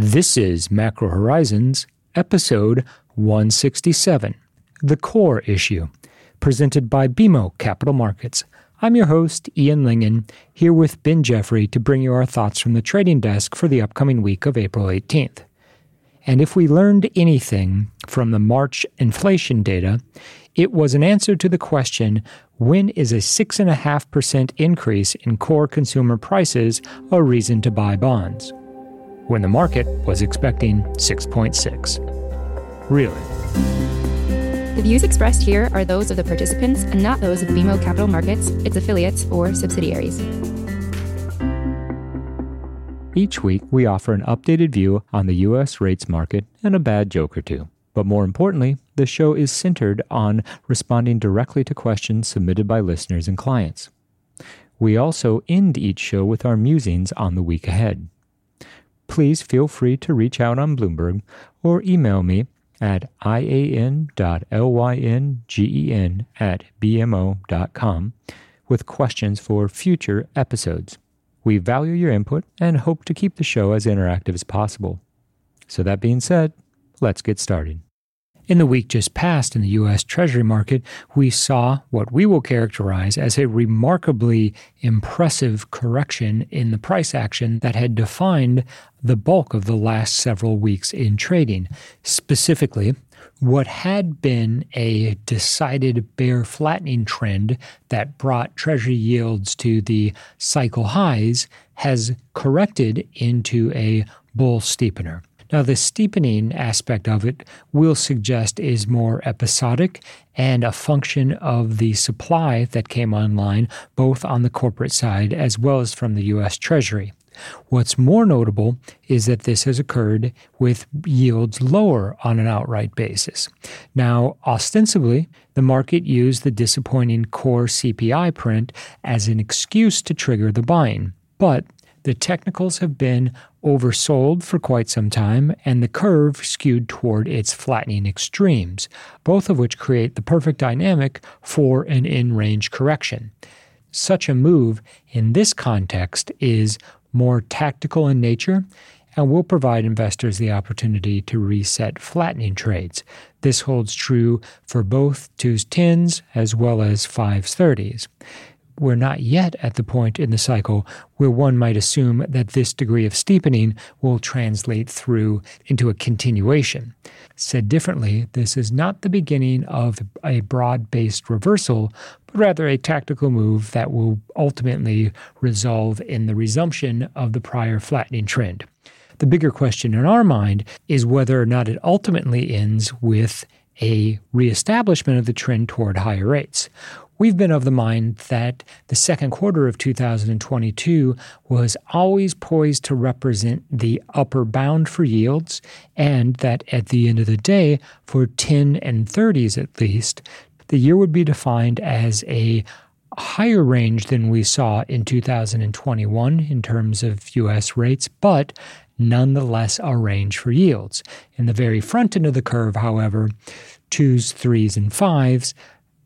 This is Macro Horizons, episode 167, The Core Issue, presented by BMO Capital Markets. I'm your host, Ian Lyngen, here with Ben Jeffrey to bring you our thoughts from the trading desk for the upcoming week of April 18th. And if we learned anything from the March inflation data, it was an answer to the question when is a 6.5% increase in core consumer prices a reason to buy bonds? When the market was expecting 6.6. Really? The views expressed here are those of the participants and not those of BMO Capital Markets, its affiliates, or subsidiaries. Each week, we offer an updated view on the U.S. rates market and a bad joke or two. But more importantly, the show is centered on responding directly to questions submitted by listeners and clients. We also end each show with our musings on the week ahead. Please feel free to reach out on Bloomberg or email me at ian.lyngen at bmo.com with questions for future episodes. We value your input and hope to keep the show as interactive as possible. So, that being said, let's get started. In the week just past in the U.S. Treasury market, we saw what we will characterize as a remarkably impressive correction in the price action that had defined the bulk of the last several weeks in trading. Specifically, what had been a decided bear flattening trend that brought Treasury yields to the cycle highs has corrected into a bull steepener. Now, the steepening aspect of it will suggest is more episodic and a function of the supply that came online, both on the corporate side as well as from the U.S. Treasury. What's more notable is that this has occurred with yields lower on an outright basis. Now, ostensibly, the market used the disappointing core CPI print as an excuse to trigger the buying. But the technicals have been oversold for quite some time, and the curve skewed toward its flattening extremes, both of which create the perfect dynamic for an in range correction. Such a move in this context is more tactical in nature and will provide investors the opportunity to reset flattening trades. This holds true for both 2's 10s as well as 5's 30s we're not yet at the point in the cycle where one might assume that this degree of steepening will translate through into a continuation. Said differently, this is not the beginning of a broad based reversal, but rather a tactical move that will ultimately resolve in the resumption of the prior flattening trend. The bigger question in our mind is whether or not it ultimately ends with a reestablishment of the trend toward higher rates. We've been of the mind that the second quarter of 2022 was always poised to represent the upper bound for yields, and that at the end of the day, for 10 and 30s at least, the year would be defined as a higher range than we saw in 2021 in terms of US rates, but nonetheless a range for yields. In the very front end of the curve, however, twos, threes, and fives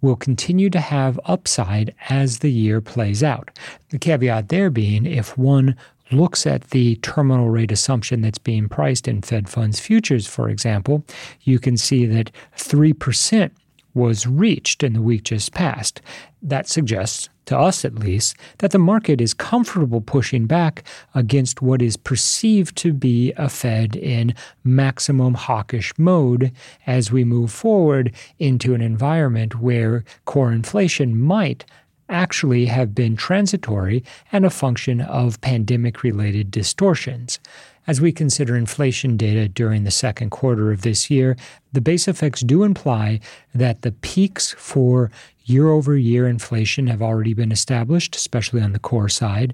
will continue to have upside as the year plays out. The caveat there being if one looks at the terminal rate assumption that's being priced in Fed funds futures, for example, you can see that 3% was reached in the week just past. That suggests, to us at least, that the market is comfortable pushing back against what is perceived to be a Fed in maximum hawkish mode as we move forward into an environment where core inflation might actually have been transitory and a function of pandemic related distortions. As we consider inflation data during the second quarter of this year, the base effects do imply that the peaks for year over year inflation have already been established, especially on the core side.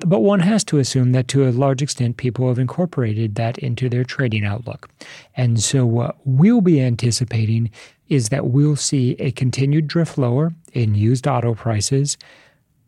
But one has to assume that to a large extent, people have incorporated that into their trading outlook. And so, what we'll be anticipating is that we'll see a continued drift lower in used auto prices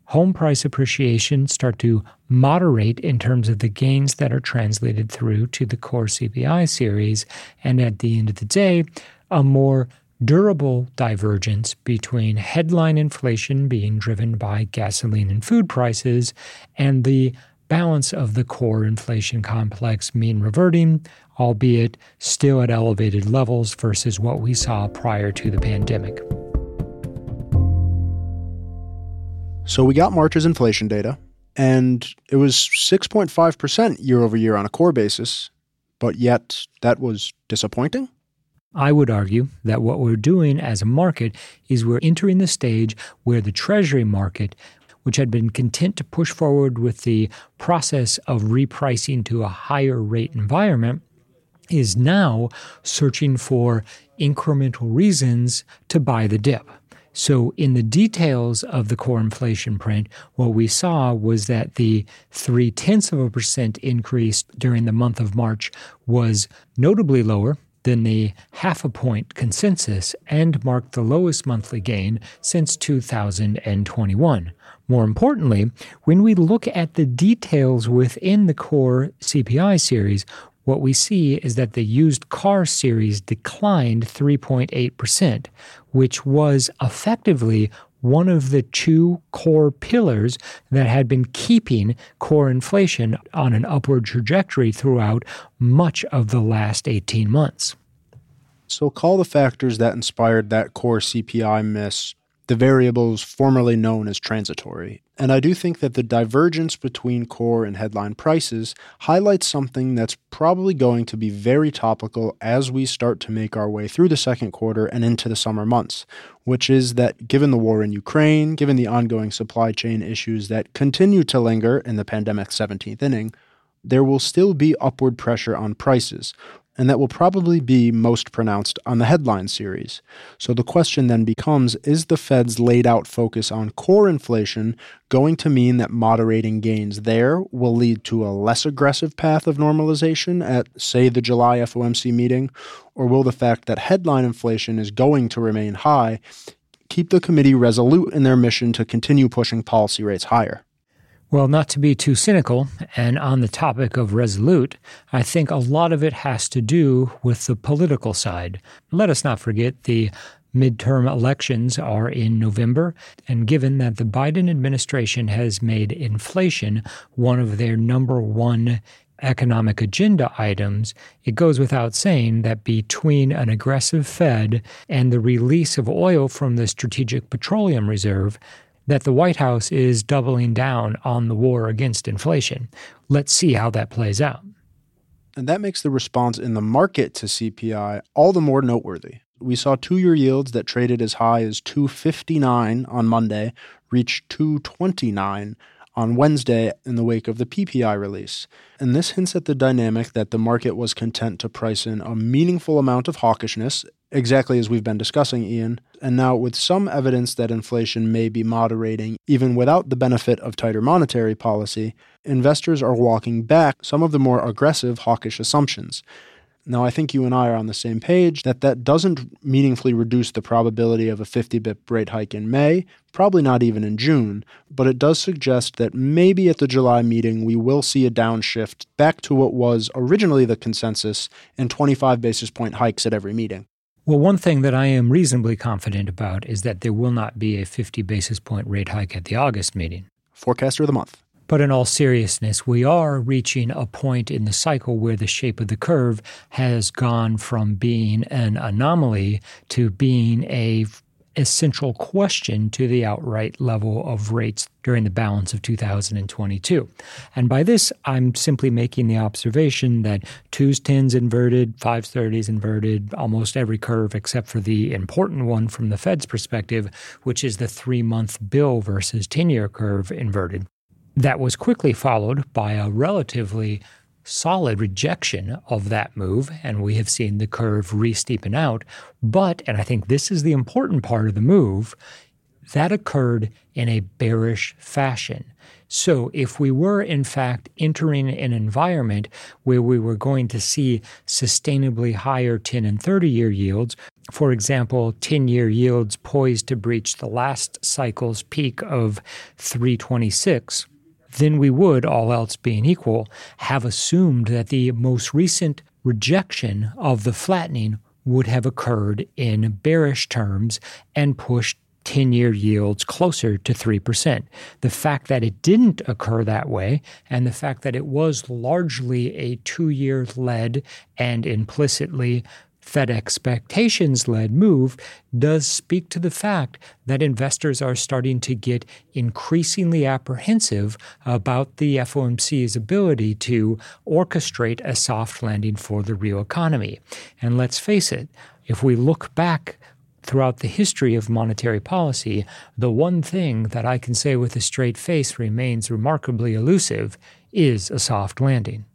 home price appreciation start to moderate in terms of the gains that are translated through to the core CPI series. And at the end of the day, a more durable divergence between headline inflation being driven by gasoline and food prices and the balance of the core inflation complex mean reverting, albeit still at elevated levels versus what we saw prior to the pandemic. So we got March's inflation data, and it was 6.5% year over year on a core basis, but yet that was disappointing? I would argue that what we're doing as a market is we're entering the stage where the Treasury market, which had been content to push forward with the process of repricing to a higher rate environment, is now searching for incremental reasons to buy the dip. So, in the details of the core inflation print, what we saw was that the three tenths of a percent increase during the month of March was notably lower than the half a point consensus and marked the lowest monthly gain since 2021. More importantly, when we look at the details within the core CPI series, what we see is that the used car series declined 3.8%, which was effectively one of the two core pillars that had been keeping core inflation on an upward trajectory throughout much of the last 18 months. So, call the factors that inspired that core CPI miss the variables formerly known as transitory. And I do think that the divergence between core and headline prices highlights something that's probably going to be very topical as we start to make our way through the second quarter and into the summer months, which is that given the war in Ukraine, given the ongoing supply chain issues that continue to linger in the pandemic's 17th inning, there will still be upward pressure on prices, and that will probably be most pronounced on the headline series. So the question then becomes is the Fed's laid out focus on core inflation going to mean that moderating gains there will lead to a less aggressive path of normalization at, say, the July FOMC meeting? Or will the fact that headline inflation is going to remain high keep the committee resolute in their mission to continue pushing policy rates higher? Well, not to be too cynical, and on the topic of Resolute, I think a lot of it has to do with the political side. Let us not forget the midterm elections are in November, and given that the Biden administration has made inflation one of their number one economic agenda items, it goes without saying that between an aggressive Fed and the release of oil from the Strategic Petroleum Reserve, that the White House is doubling down on the war against inflation. Let's see how that plays out. And that makes the response in the market to CPI all the more noteworthy. We saw two year yields that traded as high as 259 on Monday reach 229 on Wednesday in the wake of the PPI release. And this hints at the dynamic that the market was content to price in a meaningful amount of hawkishness exactly as we've been discussing, Ian. And now, with some evidence that inflation may be moderating, even without the benefit of tighter monetary policy, investors are walking back some of the more aggressive hawkish assumptions. Now, I think you and I are on the same page that that doesn't meaningfully reduce the probability of a 50 bip rate hike in May, probably not even in June, but it does suggest that maybe at the July meeting we will see a downshift back to what was originally the consensus in 25 basis point hikes at every meeting. Well, one thing that I am reasonably confident about is that there will not be a 50 basis point rate hike at the August meeting. Forecaster of the month. But in all seriousness, we are reaching a point in the cycle where the shape of the curve has gone from being an anomaly to being a essential question to the outright level of rates during the balance of 2022. And by this, I'm simply making the observation that twos, tens inverted, fives, thirties inverted, almost every curve except for the important one from the Fed's perspective, which is the three month bill versus 10 year curve inverted. That was quickly followed by a relatively solid rejection of that move, and we have seen the curve re steepen out. But, and I think this is the important part of the move, that occurred in a bearish fashion. So, if we were in fact entering an environment where we were going to see sustainably higher 10 and 30 year yields, for example, 10 year yields poised to breach the last cycle's peak of 326, then we would, all else being equal, have assumed that the most recent rejection of the flattening would have occurred in bearish terms and pushed 10 year yields closer to 3%. The fact that it didn't occur that way, and the fact that it was largely a two year led and implicitly Fed expectations led move does speak to the fact that investors are starting to get increasingly apprehensive about the FOMC's ability to orchestrate a soft landing for the real economy. And let's face it, if we look back throughout the history of monetary policy, the one thing that I can say with a straight face remains remarkably elusive is a soft landing.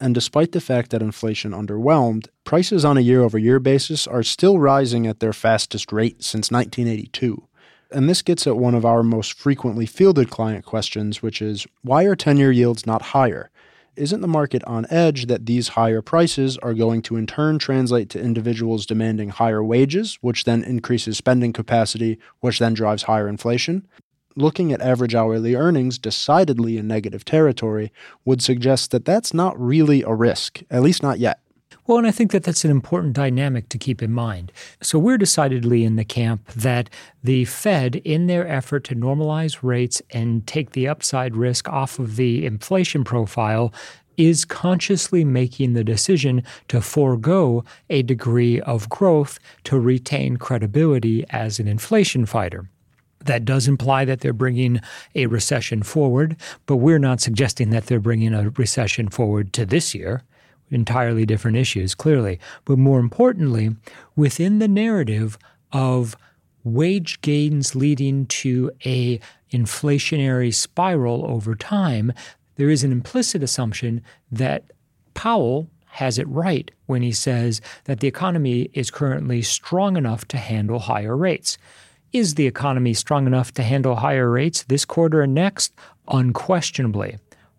And despite the fact that inflation underwhelmed, prices on a year over year basis are still rising at their fastest rate since 1982. And this gets at one of our most frequently fielded client questions, which is why are 10 year yields not higher? Isn't the market on edge that these higher prices are going to in turn translate to individuals demanding higher wages, which then increases spending capacity, which then drives higher inflation? Looking at average hourly earnings decidedly in negative territory would suggest that that's not really a risk, at least not yet. Well, and I think that that's an important dynamic to keep in mind. So we're decidedly in the camp that the Fed, in their effort to normalize rates and take the upside risk off of the inflation profile, is consciously making the decision to forego a degree of growth to retain credibility as an inflation fighter. That does imply that they're bringing a recession forward, but we're not suggesting that they're bringing a recession forward to this year. Entirely different issues, clearly. But more importantly, within the narrative of wage gains leading to a inflationary spiral over time, there is an implicit assumption that Powell has it right when he says that the economy is currently strong enough to handle higher rates. Is the economy strong enough to handle higher rates this quarter and next? Unquestionably.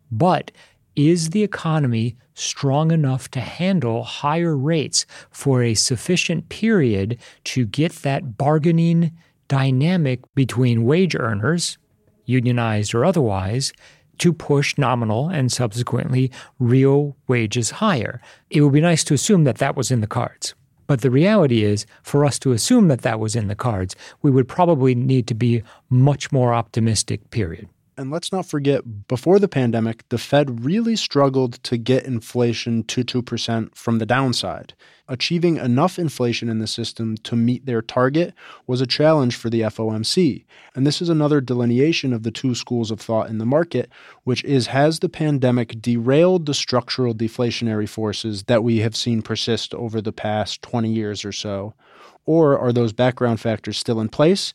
But is the economy strong enough to handle higher rates for a sufficient period to get that bargaining dynamic between wage earners, unionized or otherwise, to push nominal and subsequently real wages higher? It would be nice to assume that that was in the cards. But the reality is, for us to assume that that was in the cards, we would probably need to be much more optimistic, period. And let's not forget, before the pandemic, the Fed really struggled to get inflation to 2% from the downside. Achieving enough inflation in the system to meet their target was a challenge for the FOMC. And this is another delineation of the two schools of thought in the market, which is has the pandemic derailed the structural deflationary forces that we have seen persist over the past 20 years or so? Or are those background factors still in place?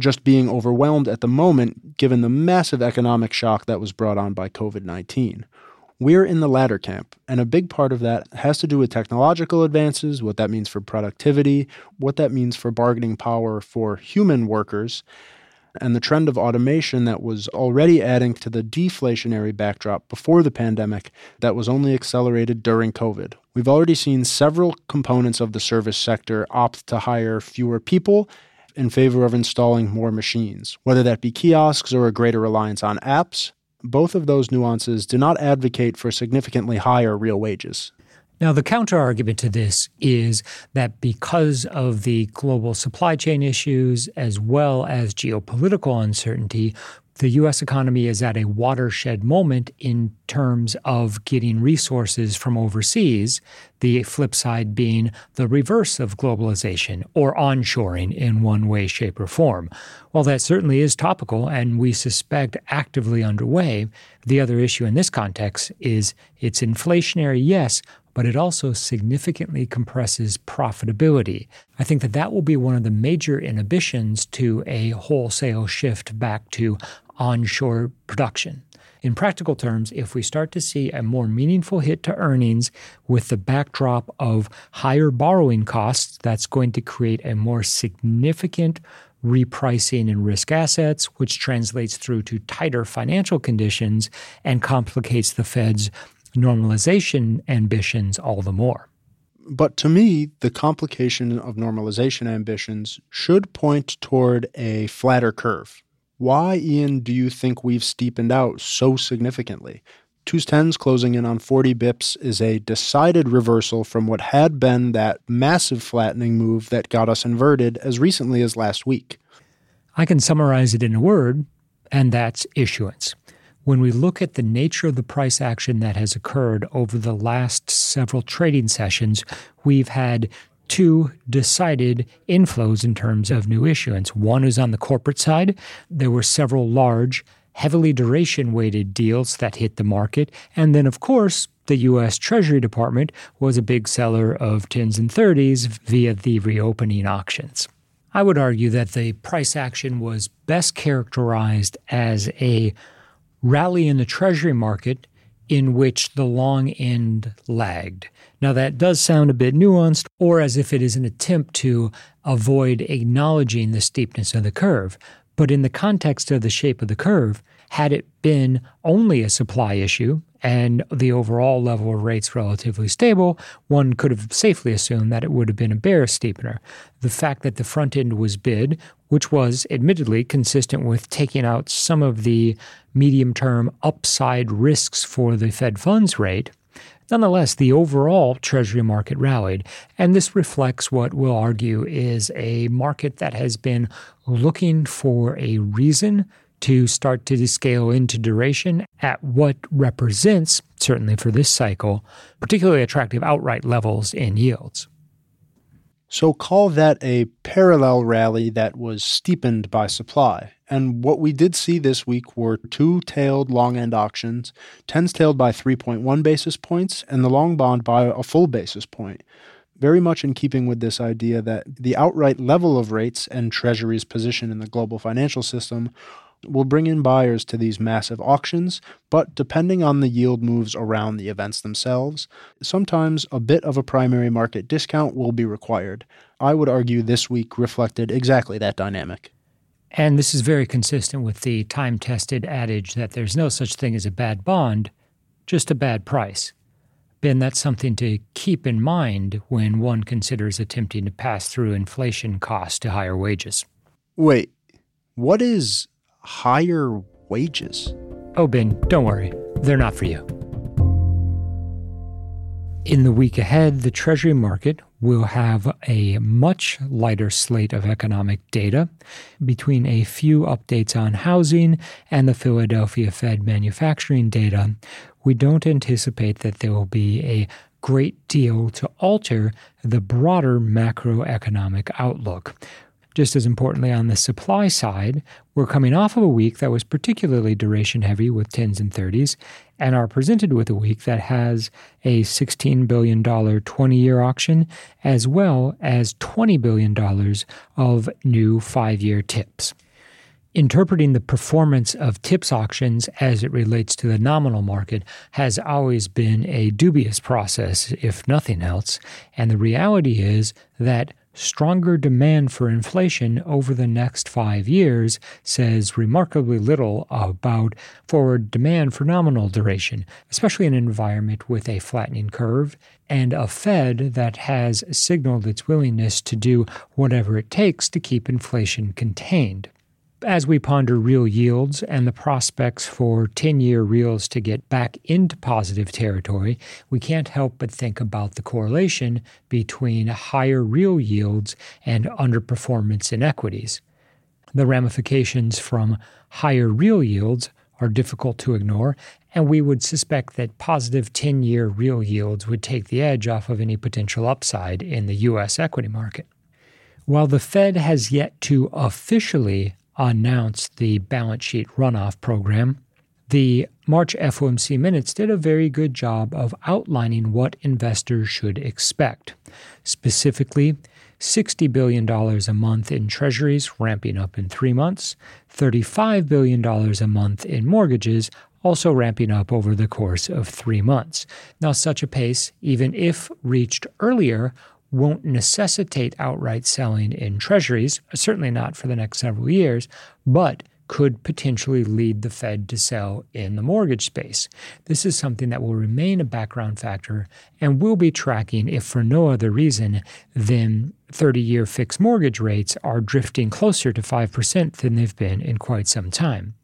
Just being overwhelmed at the moment given the massive economic shock that was brought on by COVID 19. We're in the latter camp, and a big part of that has to do with technological advances, what that means for productivity, what that means for bargaining power for human workers, and the trend of automation that was already adding to the deflationary backdrop before the pandemic that was only accelerated during COVID. We've already seen several components of the service sector opt to hire fewer people in favor of installing more machines, whether that be kiosks or a greater reliance on apps. Both of those nuances do not advocate for significantly higher real wages. Now, the counterargument to this is that because of the global supply chain issues as well as geopolitical uncertainty, the U.S. economy is at a watershed moment in terms of getting resources from overseas, the flip side being the reverse of globalization or onshoring in one way, shape, or form. While that certainly is topical and we suspect actively underway, the other issue in this context is it's inflationary, yes, but it also significantly compresses profitability. I think that that will be one of the major inhibitions to a wholesale shift back to onshore production. In practical terms, if we start to see a more meaningful hit to earnings with the backdrop of higher borrowing costs, that's going to create a more significant repricing in risk assets, which translates through to tighter financial conditions and complicates the Fed's normalization ambitions all the more. But to me, the complication of normalization ambitions should point toward a flatter curve. Why, Ian, do you think we've steepened out so significantly? 210s closing in on 40 bips is a decided reversal from what had been that massive flattening move that got us inverted as recently as last week. I can summarize it in a word, and that's issuance. When we look at the nature of the price action that has occurred over the last several trading sessions, we've had two decided inflows in terms of new issuance. One is on the corporate side. There were several large, heavily duration weighted deals that hit the market. And then, of course, the U.S. Treasury Department was a big seller of 10s and 30s via the reopening auctions. I would argue that the price action was best characterized as a rally in the Treasury market in which the long end lagged. Now, that does sound a bit nuanced, or as if it is an attempt to avoid acknowledging the steepness of the curve. But in the context of the shape of the curve, had it been only a supply issue and the overall level of rates relatively stable, one could have safely assumed that it would have been a bear steepener. The fact that the front end was bid, which was admittedly consistent with taking out some of the medium term upside risks for the Fed funds rate, Nonetheless, the overall Treasury market rallied, and this reflects what we'll argue is a market that has been looking for a reason to start to scale into duration at what represents, certainly for this cycle, particularly attractive outright levels in yields. So call that a parallel rally that was steepened by supply. And what we did see this week were two tailed long end auctions, tens tailed by 3.1 basis points, and the long bond by a full basis point. Very much in keeping with this idea that the outright level of rates and Treasury's position in the global financial system will bring in buyers to these massive auctions, but depending on the yield moves around the events themselves, sometimes a bit of a primary market discount will be required. I would argue this week reflected exactly that dynamic. And this is very consistent with the time tested adage that there's no such thing as a bad bond, just a bad price. Ben, that's something to keep in mind when one considers attempting to pass through inflation costs to higher wages. Wait, what is higher wages. Oh, Ben, don't worry. They're not for you. In the week ahead, the Treasury market will have a much lighter slate of economic data between a few updates on housing and the Philadelphia Fed manufacturing data. We don't anticipate that there will be a great deal to alter the broader macroeconomic outlook. Just as importantly, on the supply side, we're coming off of a week that was particularly duration heavy with 10s and 30s, and are presented with a week that has a $16 billion 20 year auction, as well as $20 billion of new five year TIPS. Interpreting the performance of TIPS auctions as it relates to the nominal market has always been a dubious process, if nothing else. And the reality is that stronger demand for inflation over the next five years says remarkably little about forward demand for nominal duration, especially in an environment with a flattening curve and a Fed that has signaled its willingness to do whatever it takes to keep inflation contained as we ponder real yields and the prospects for 10 year reals to get back into positive territory, we can't help but think about the correlation between higher real yields and underperformance in equities. The ramifications from higher real yields are difficult to ignore, and we would suspect that positive 10 year real yields would take the edge off of any potential upside in the U.S. equity market. While the Fed has yet to officially announced the balance sheet runoff program, the March FOMC minutes did a very good job of outlining what investors should expect. Specifically, $60 billion a month in treasuries, ramping up in three months, $35 billion a month in mortgages, also ramping up over the course of three months. Now, such a pace, even if reached earlier, won't necessitate outright selling in treasuries, certainly not for the next several years, but could potentially lead the Fed to sell in the mortgage space. This is something that will remain a background factor and we'll be tracking if for no other reason than 30 year fixed mortgage rates are drifting closer to 5% than they've been in quite some time.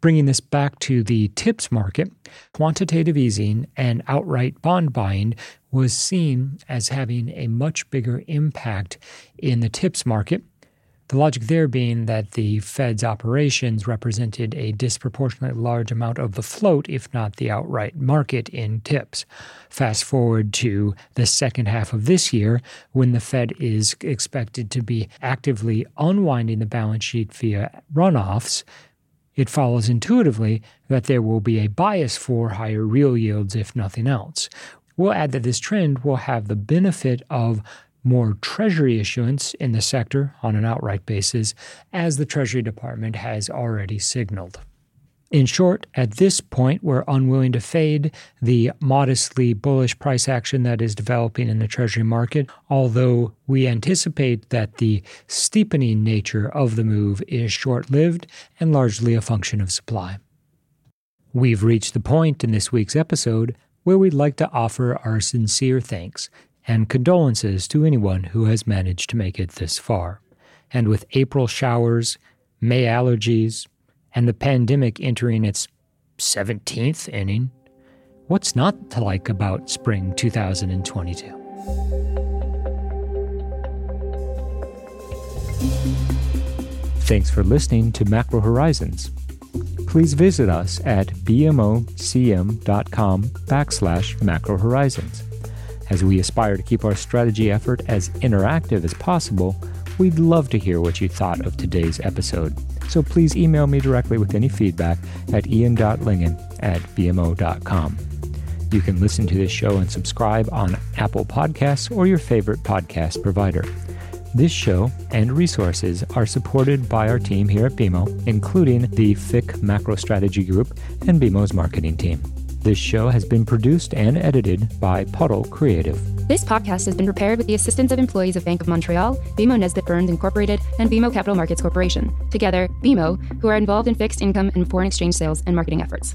Bringing this back to the TIPS market, quantitative easing and outright bond buying was seen as having a much bigger impact in the TIPS market. The logic there being that the Fed's operations represented a disproportionately large amount of the float, if not the outright market, in TIPS. Fast forward to the second half of this year, when the Fed is expected to be actively unwinding the balance sheet via runoffs. It follows intuitively that there will be a bias for higher real yields, if nothing else. We'll add that this trend will have the benefit of more Treasury issuance in the sector on an outright basis, as the Treasury Department has already signaled. In short, at this point, we're unwilling to fade the modestly bullish price action that is developing in the Treasury market, although we anticipate that the steepening nature of the move is short lived and largely a function of supply. We've reached the point in this week's episode where we'd like to offer our sincere thanks and condolences to anyone who has managed to make it this far. And with April showers, May allergies, and the pandemic entering its 17th inning, what's not to like about spring 2022? Thanks for listening to Macro Horizons. Please visit us at bmocm.com backslash macro horizons. As we aspire to keep our strategy effort as interactive as possible, we'd love to hear what you thought of today's episode. So please email me directly with any feedback at ian.lyngen at bmo.com. You can listen to this show and subscribe on Apple Podcasts or your favorite podcast provider. This show and resources are supported by our team here at BMO, including the FICC Macro Strategy Group and BMO's marketing team. This show has been produced and edited by Puddle Creative. This podcast has been prepared with the assistance of employees of Bank of Montreal, BMO Nesbitt Burns Incorporated, and BMO Capital Markets Corporation. Together, BMO, who are involved in fixed income and foreign exchange sales and marketing efforts.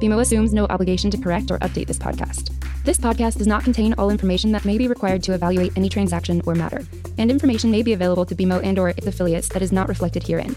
BMO assumes no obligation to correct or update this podcast. This podcast does not contain all information that may be required to evaluate any transaction or matter, and information may be available to BMO and or its affiliates that is not reflected herein.